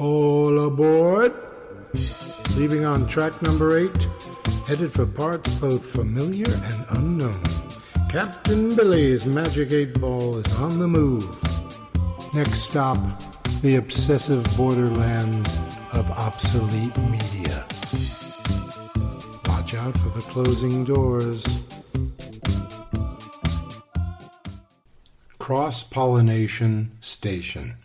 All aboard! Leaving on track number eight, headed for parts both familiar and unknown. Captain Billy's Magic 8 Ball is on the move. Next stop, the obsessive borderlands of obsolete media. Watch out for the closing doors. Cross Pollination Station.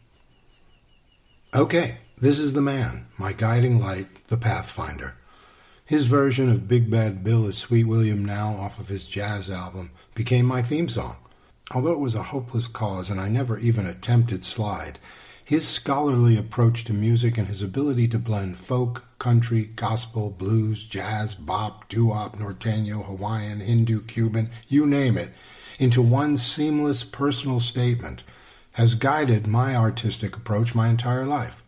Okay, this is the man, my guiding light, the Pathfinder. His version of Big Bad Bill is Sweet William Now off of his jazz album became my theme song. Although it was a hopeless cause and I never even attempted slide, his scholarly approach to music and his ability to blend folk, country, gospel, blues, jazz, bop, doo-wop, norteño, Hawaiian, Hindu, Cuban, you name it, into one seamless personal statement has guided my artistic approach my entire life.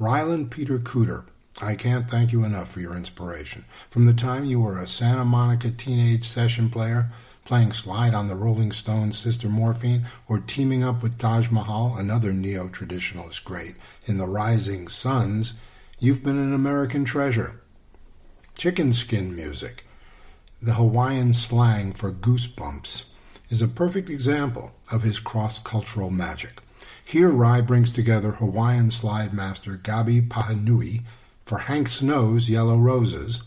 Ryland Peter Cooder, I can't thank you enough for your inspiration. From the time you were a Santa Monica teenage session player, playing slide on the Rolling Stones' Sister Morphine, or teaming up with Taj Mahal, another neo traditionalist great, in The Rising Sons, you've been an American treasure. Chicken skin music, the Hawaiian slang for goosebumps, is a perfect example of his cross cultural magic. Here, Ry brings together Hawaiian slide master Gabby Pahinui for Hank Snow's Yellow Roses,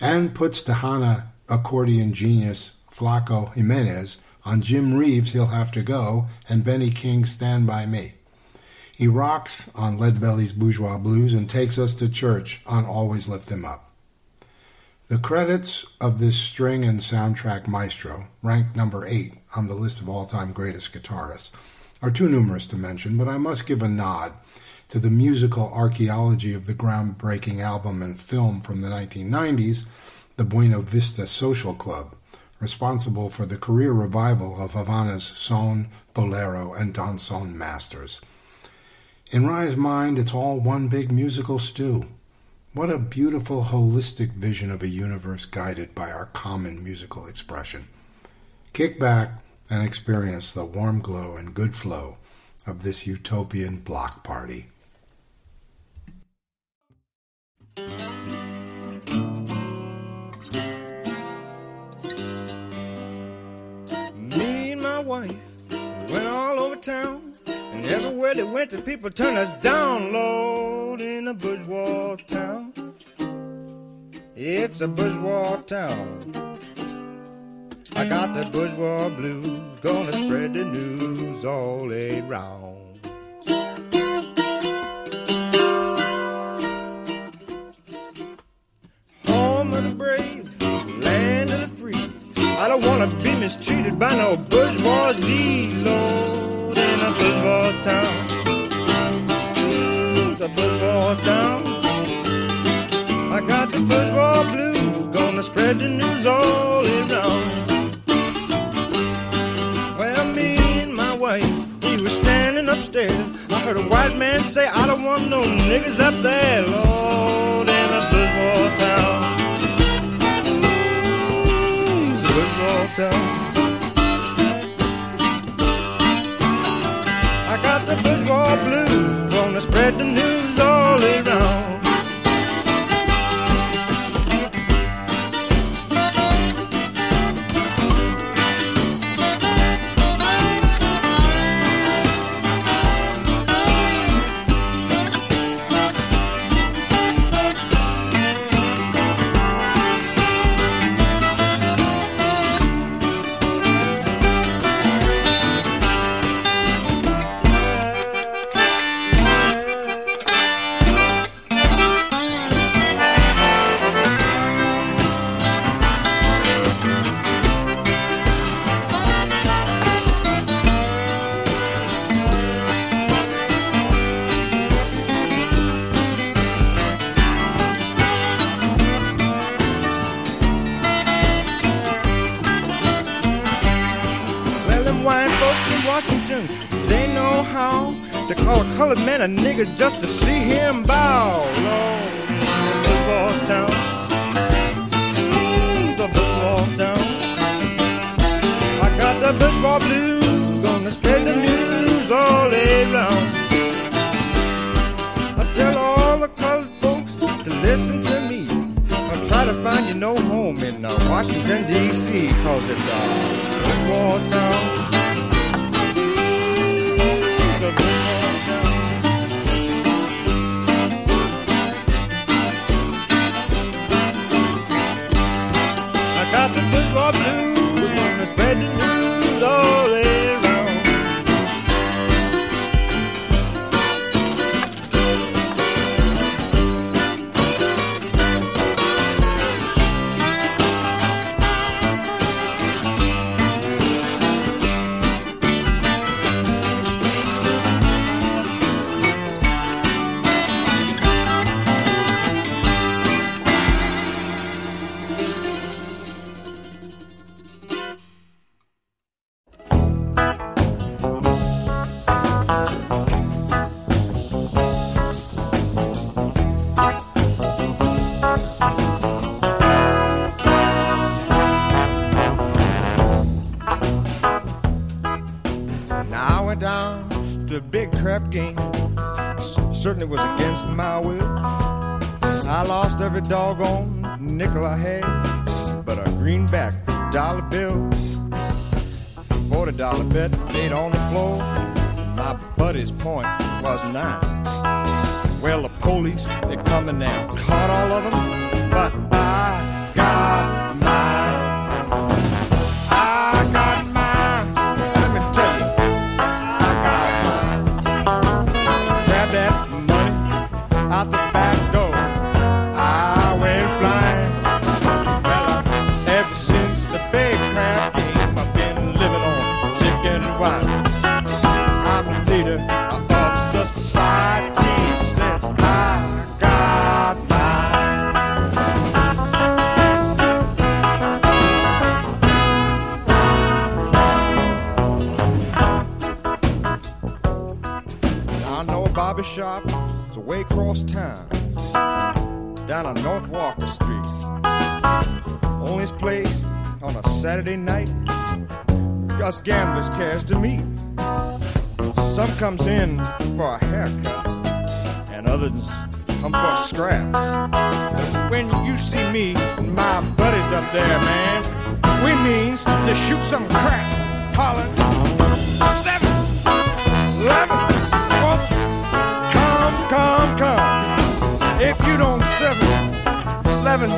and puts Tejana accordion genius Flaco Jimenez on Jim Reeves' He'll Have to Go and Benny King's Stand By Me. He rocks on Leadbelly's Bourgeois Blues and takes us to church on Always Lift Him Up. The credits of this string and soundtrack maestro, ranked number 8 on the list of all time greatest guitarists, are too numerous to mention, but I must give a nod to the musical archaeology of the groundbreaking album and film from the 1990s, the Buena Vista Social Club, responsible for the career revival of Havana's son, bolero, and danzón masters. In Ry's mind, it's all one big musical stew. What a beautiful, holistic vision of a universe guided by our common musical expression. Kick back and experience the warm glow and good flow of this utopian block party. Me and my wife went all over town, and everywhere they went, the people turned us down, Lord, in a bourgeois town. It's a bourgeois town. I got the bourgeois blues, gonna spread the news all around. Home of the brave, land of the free. I don't wanna be mistreated by no bourgeoisie, Lord, in a bourgeois town. Ooh, the bourgeois town. I got the bourgeois blues, gonna spread the news all around. Heard a white man say, I don't want no niggas up there, Lord, in a bourgeois town. Bourgeois town. I got the bourgeois blues, gonna spread the news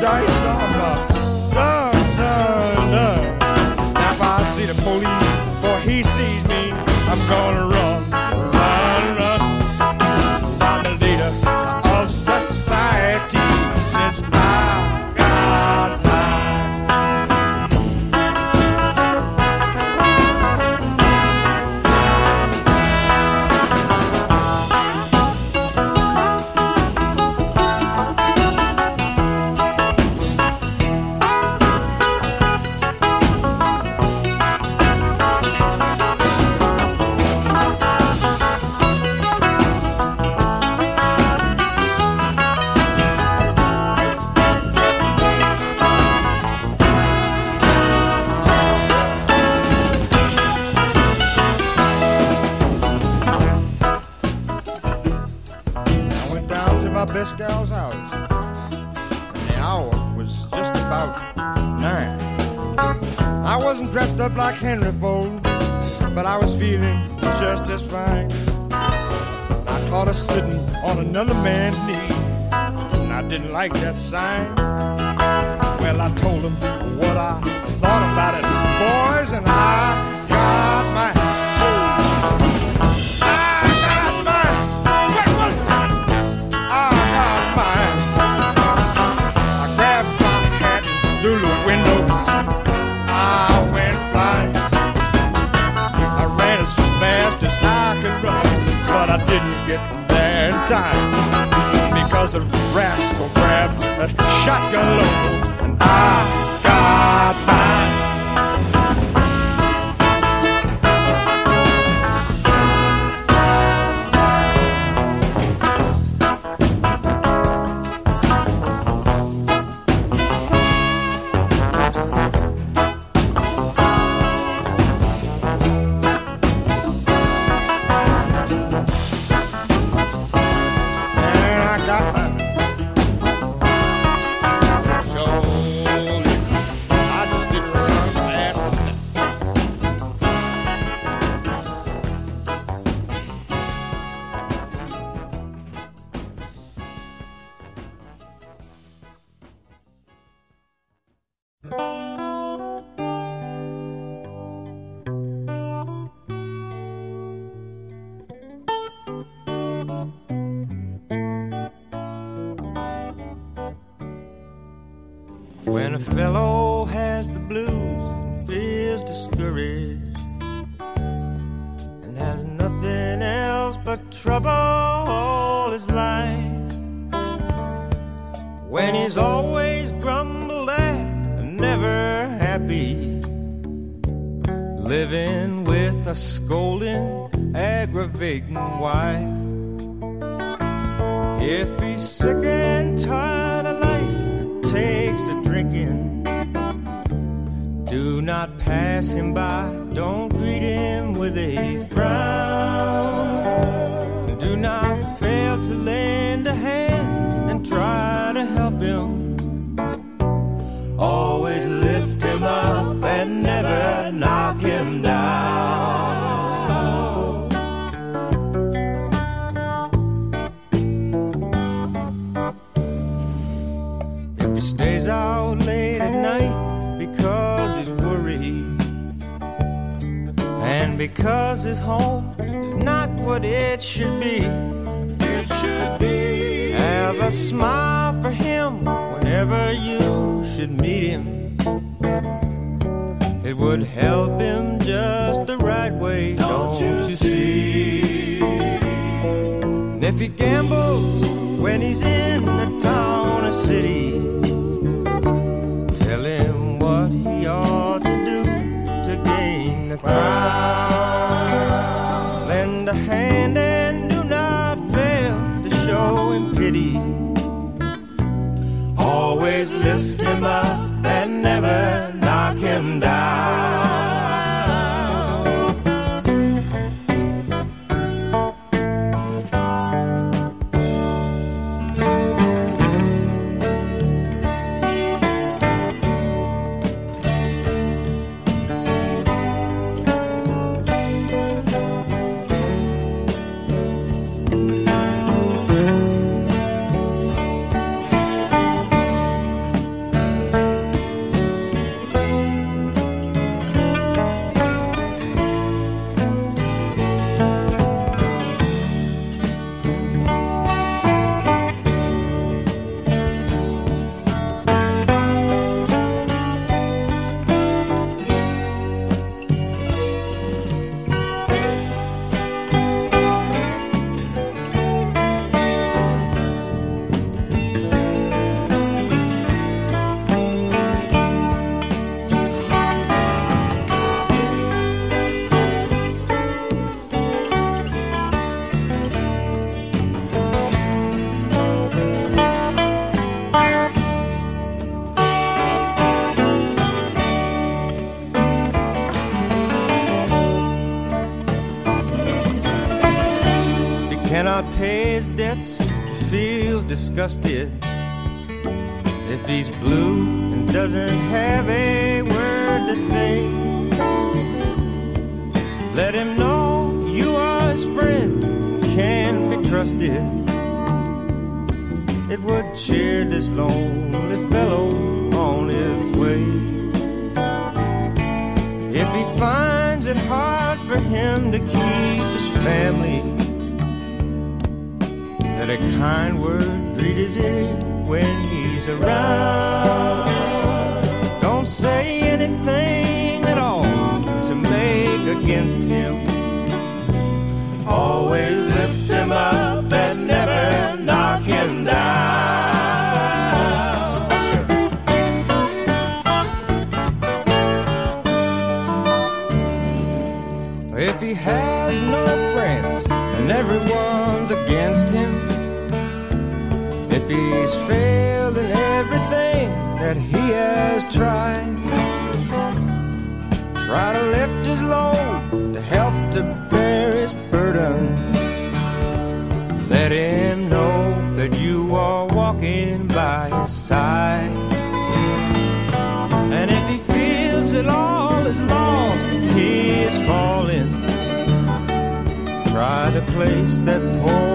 dice off. dun dun dun. Now if I see the police, or he sees me, I'm gonna run. sign. shotgun load. When a fellow has the blues and feels discouraged and has nothing else but trouble all his life, when he's always grumbled at and never happy, living with a scolding, aggravating wife, if he's sick passing by, don't greet him with a frown. because his home is not what it should be. It should be. Have a smile for him whenever you should meet him. It would help him just the right way, don't, don't you see? And if he gambles when he's in the town or city, always lift him up and never knock him down. place that pours.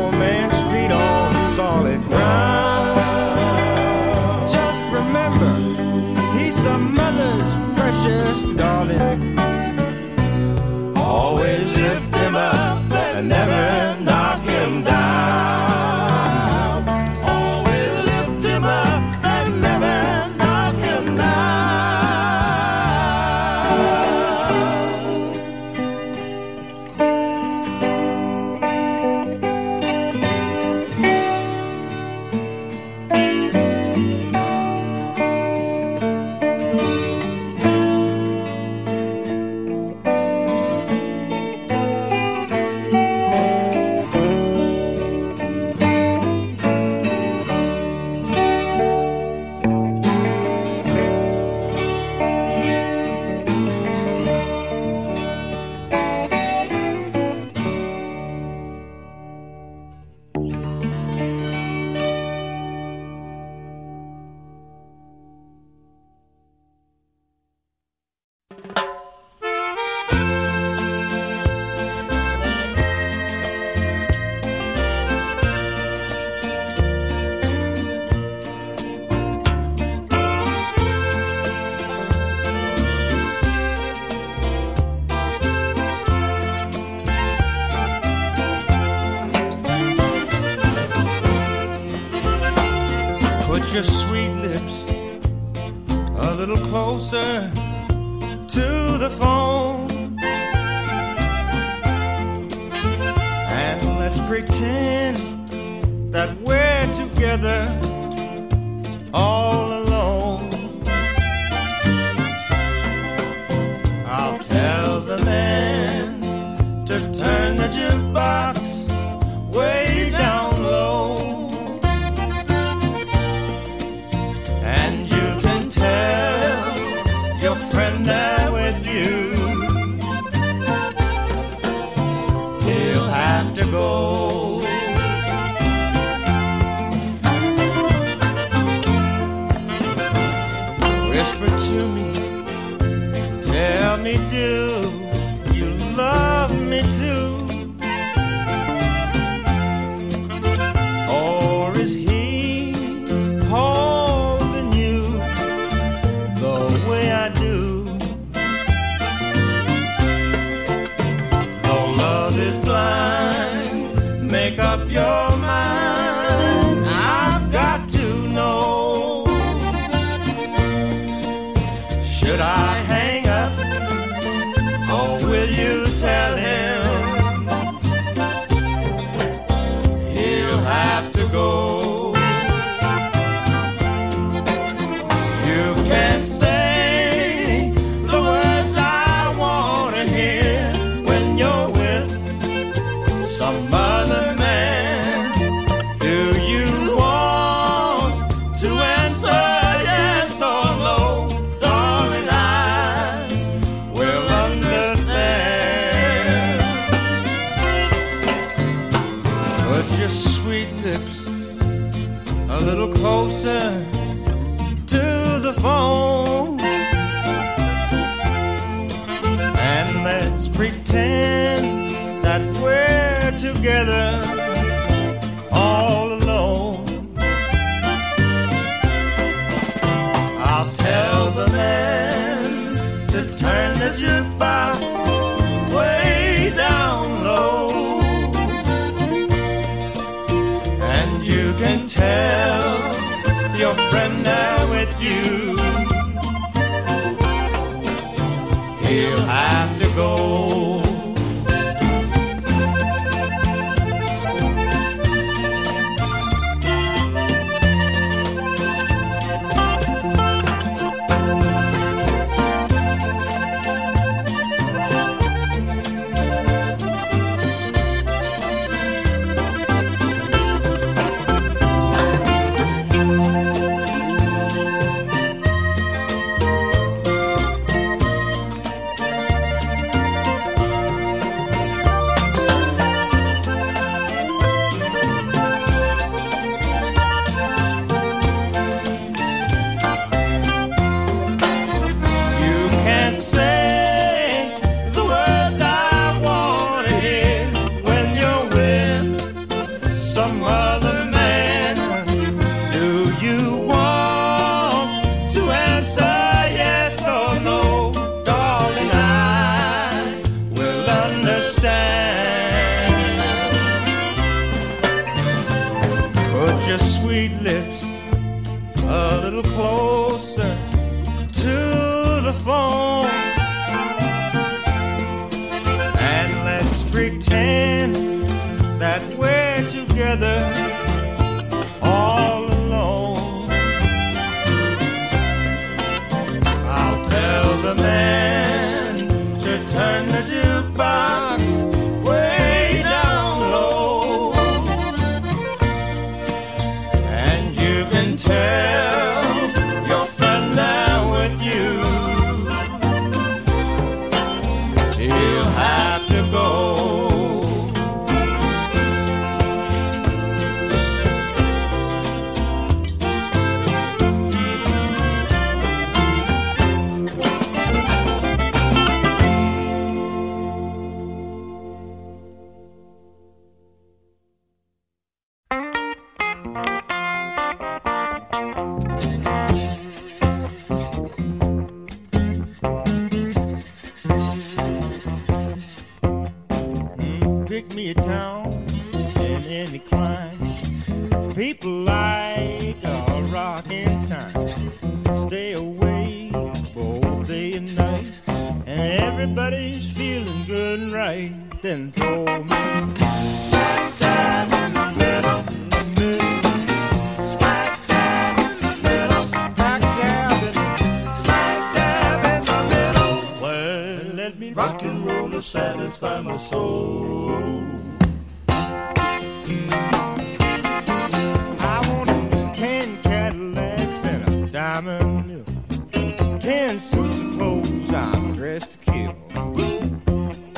Some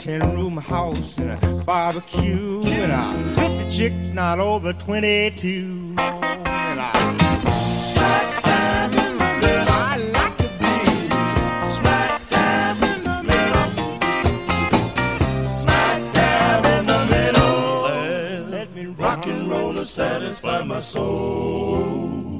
Ten room house and a barbecue. And I hit the chicks not over 22. And I smack dab in the middle. I like to be smack dab in the middle. Smack dab in the middle. Well, let me rock and roll to satisfy my soul.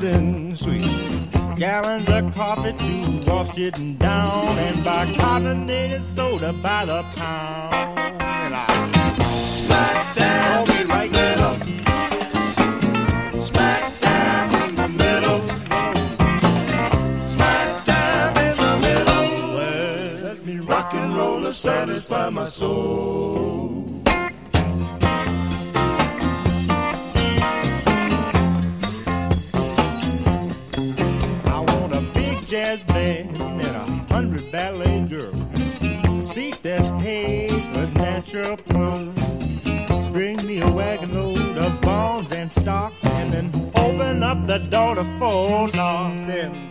Something sweet. Gallons of coffee to wash it down, and buy carbonated soda by the pound. And I smack down me right middle, smack down in the middle. Smack dab in the middle. Well, let me rock and roll to satisfy my soul. Band and a hundred ballet girls. Seat that's paved with natural pearls. Bring me a wagon load of bonds and stocks, and then open up the door to four knocks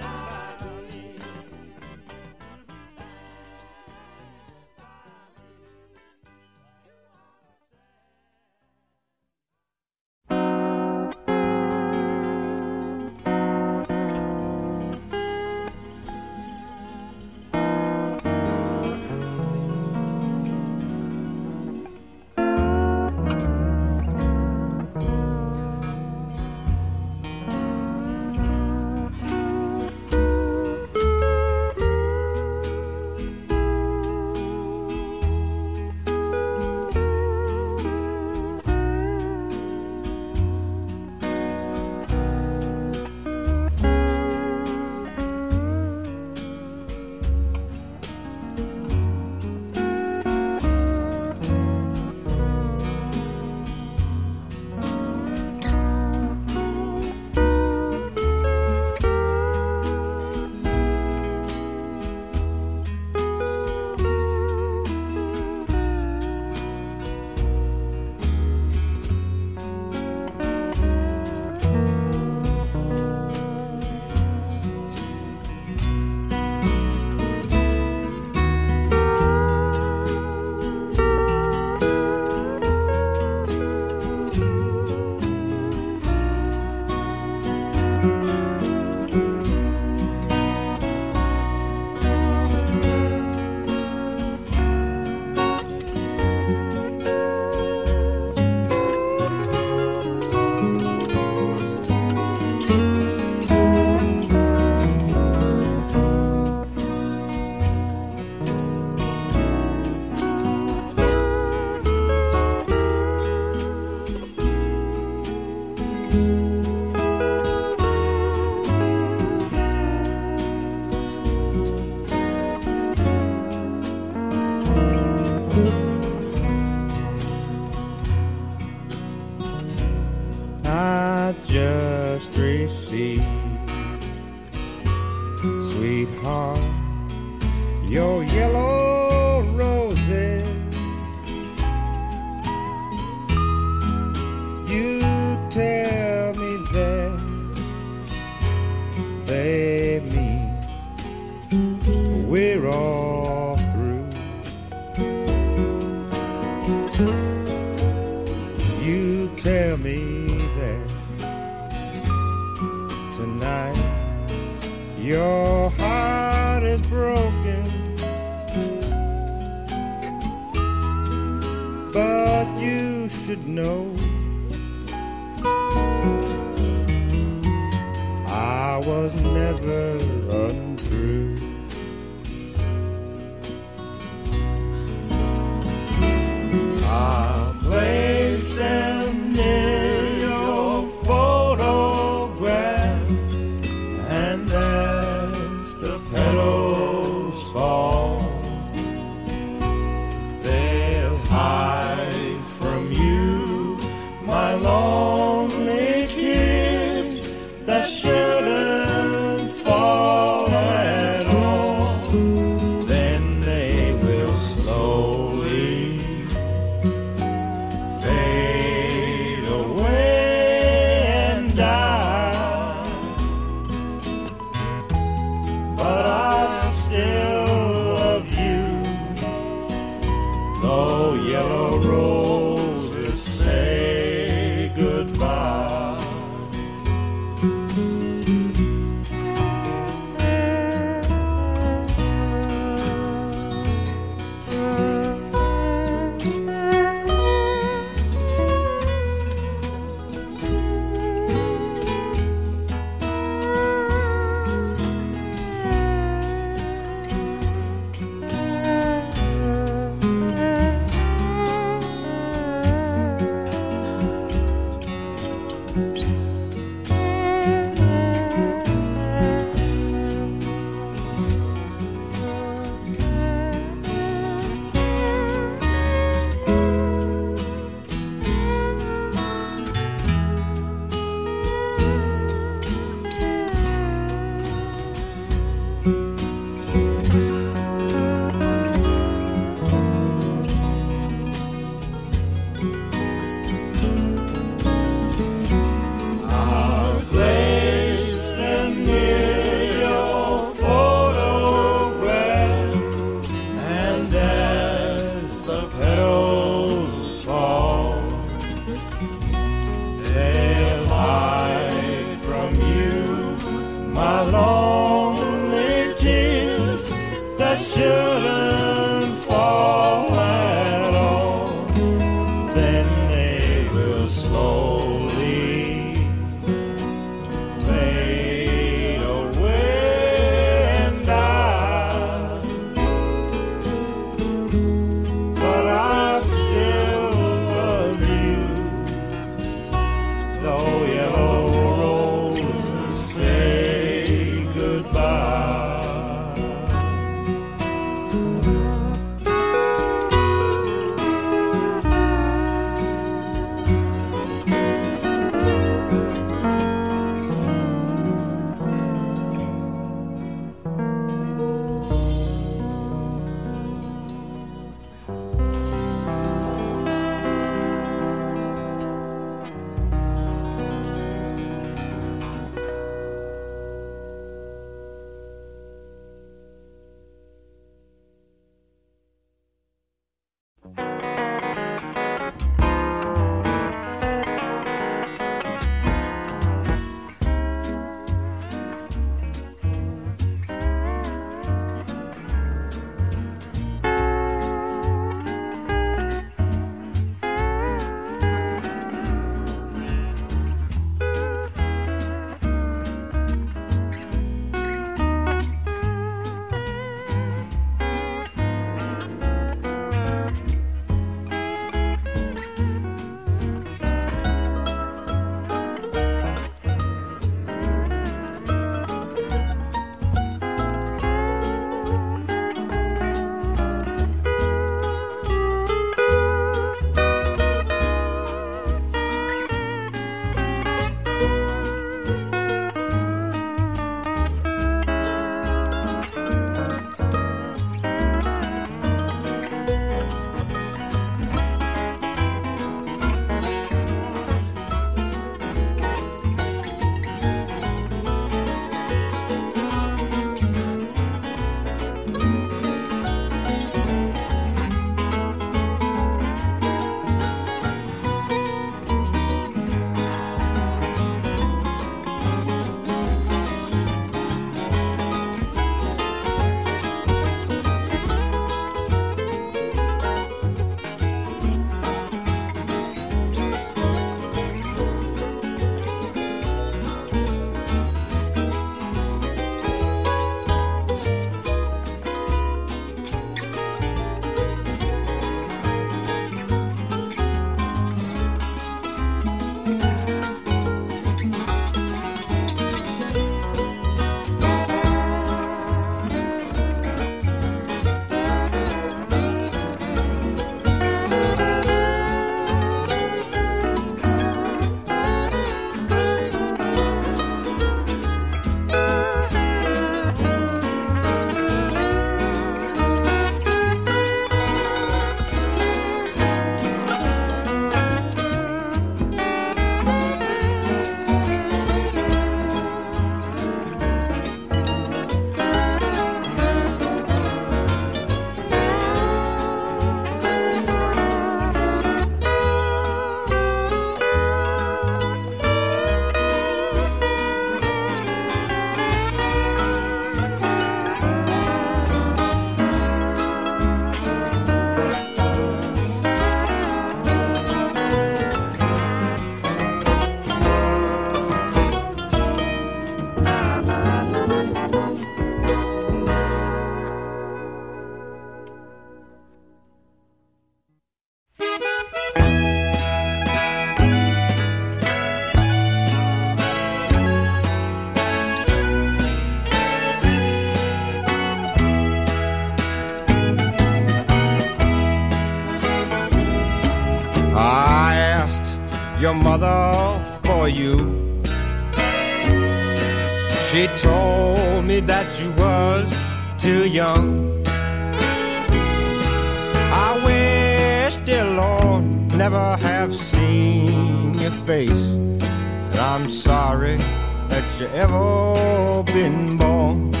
you ever been born.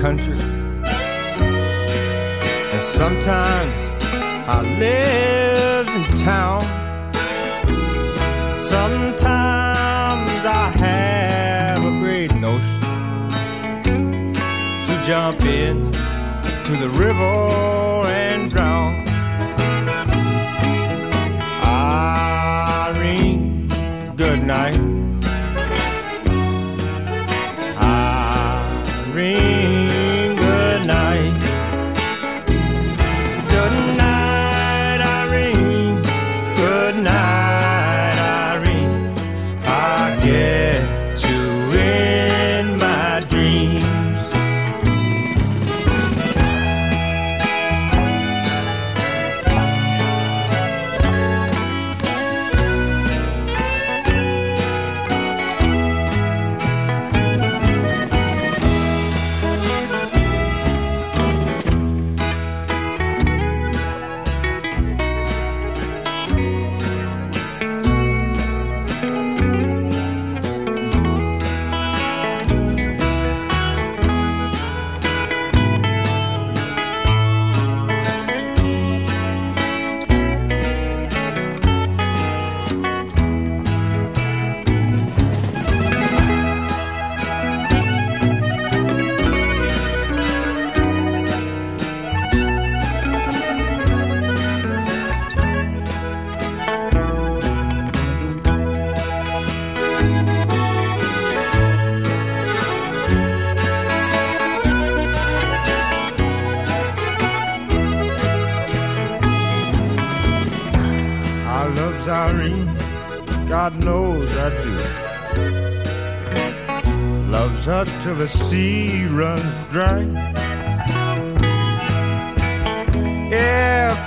Country, and sometimes I live in town. Sometimes I have a great notion to jump in to the river and drown. Irene, good night.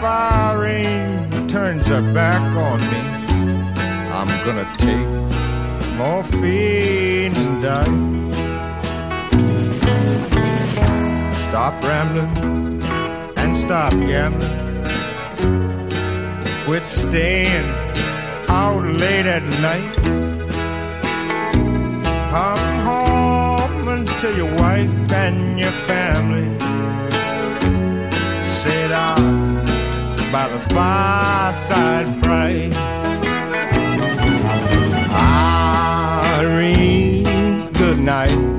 If Irene turns her back on me, I'm gonna take morphine and die. Stop rambling and stop gambling. Quit staying out late at night. Come home and tell your wife and your family. Sit down by the fireside bright. Irene, good night.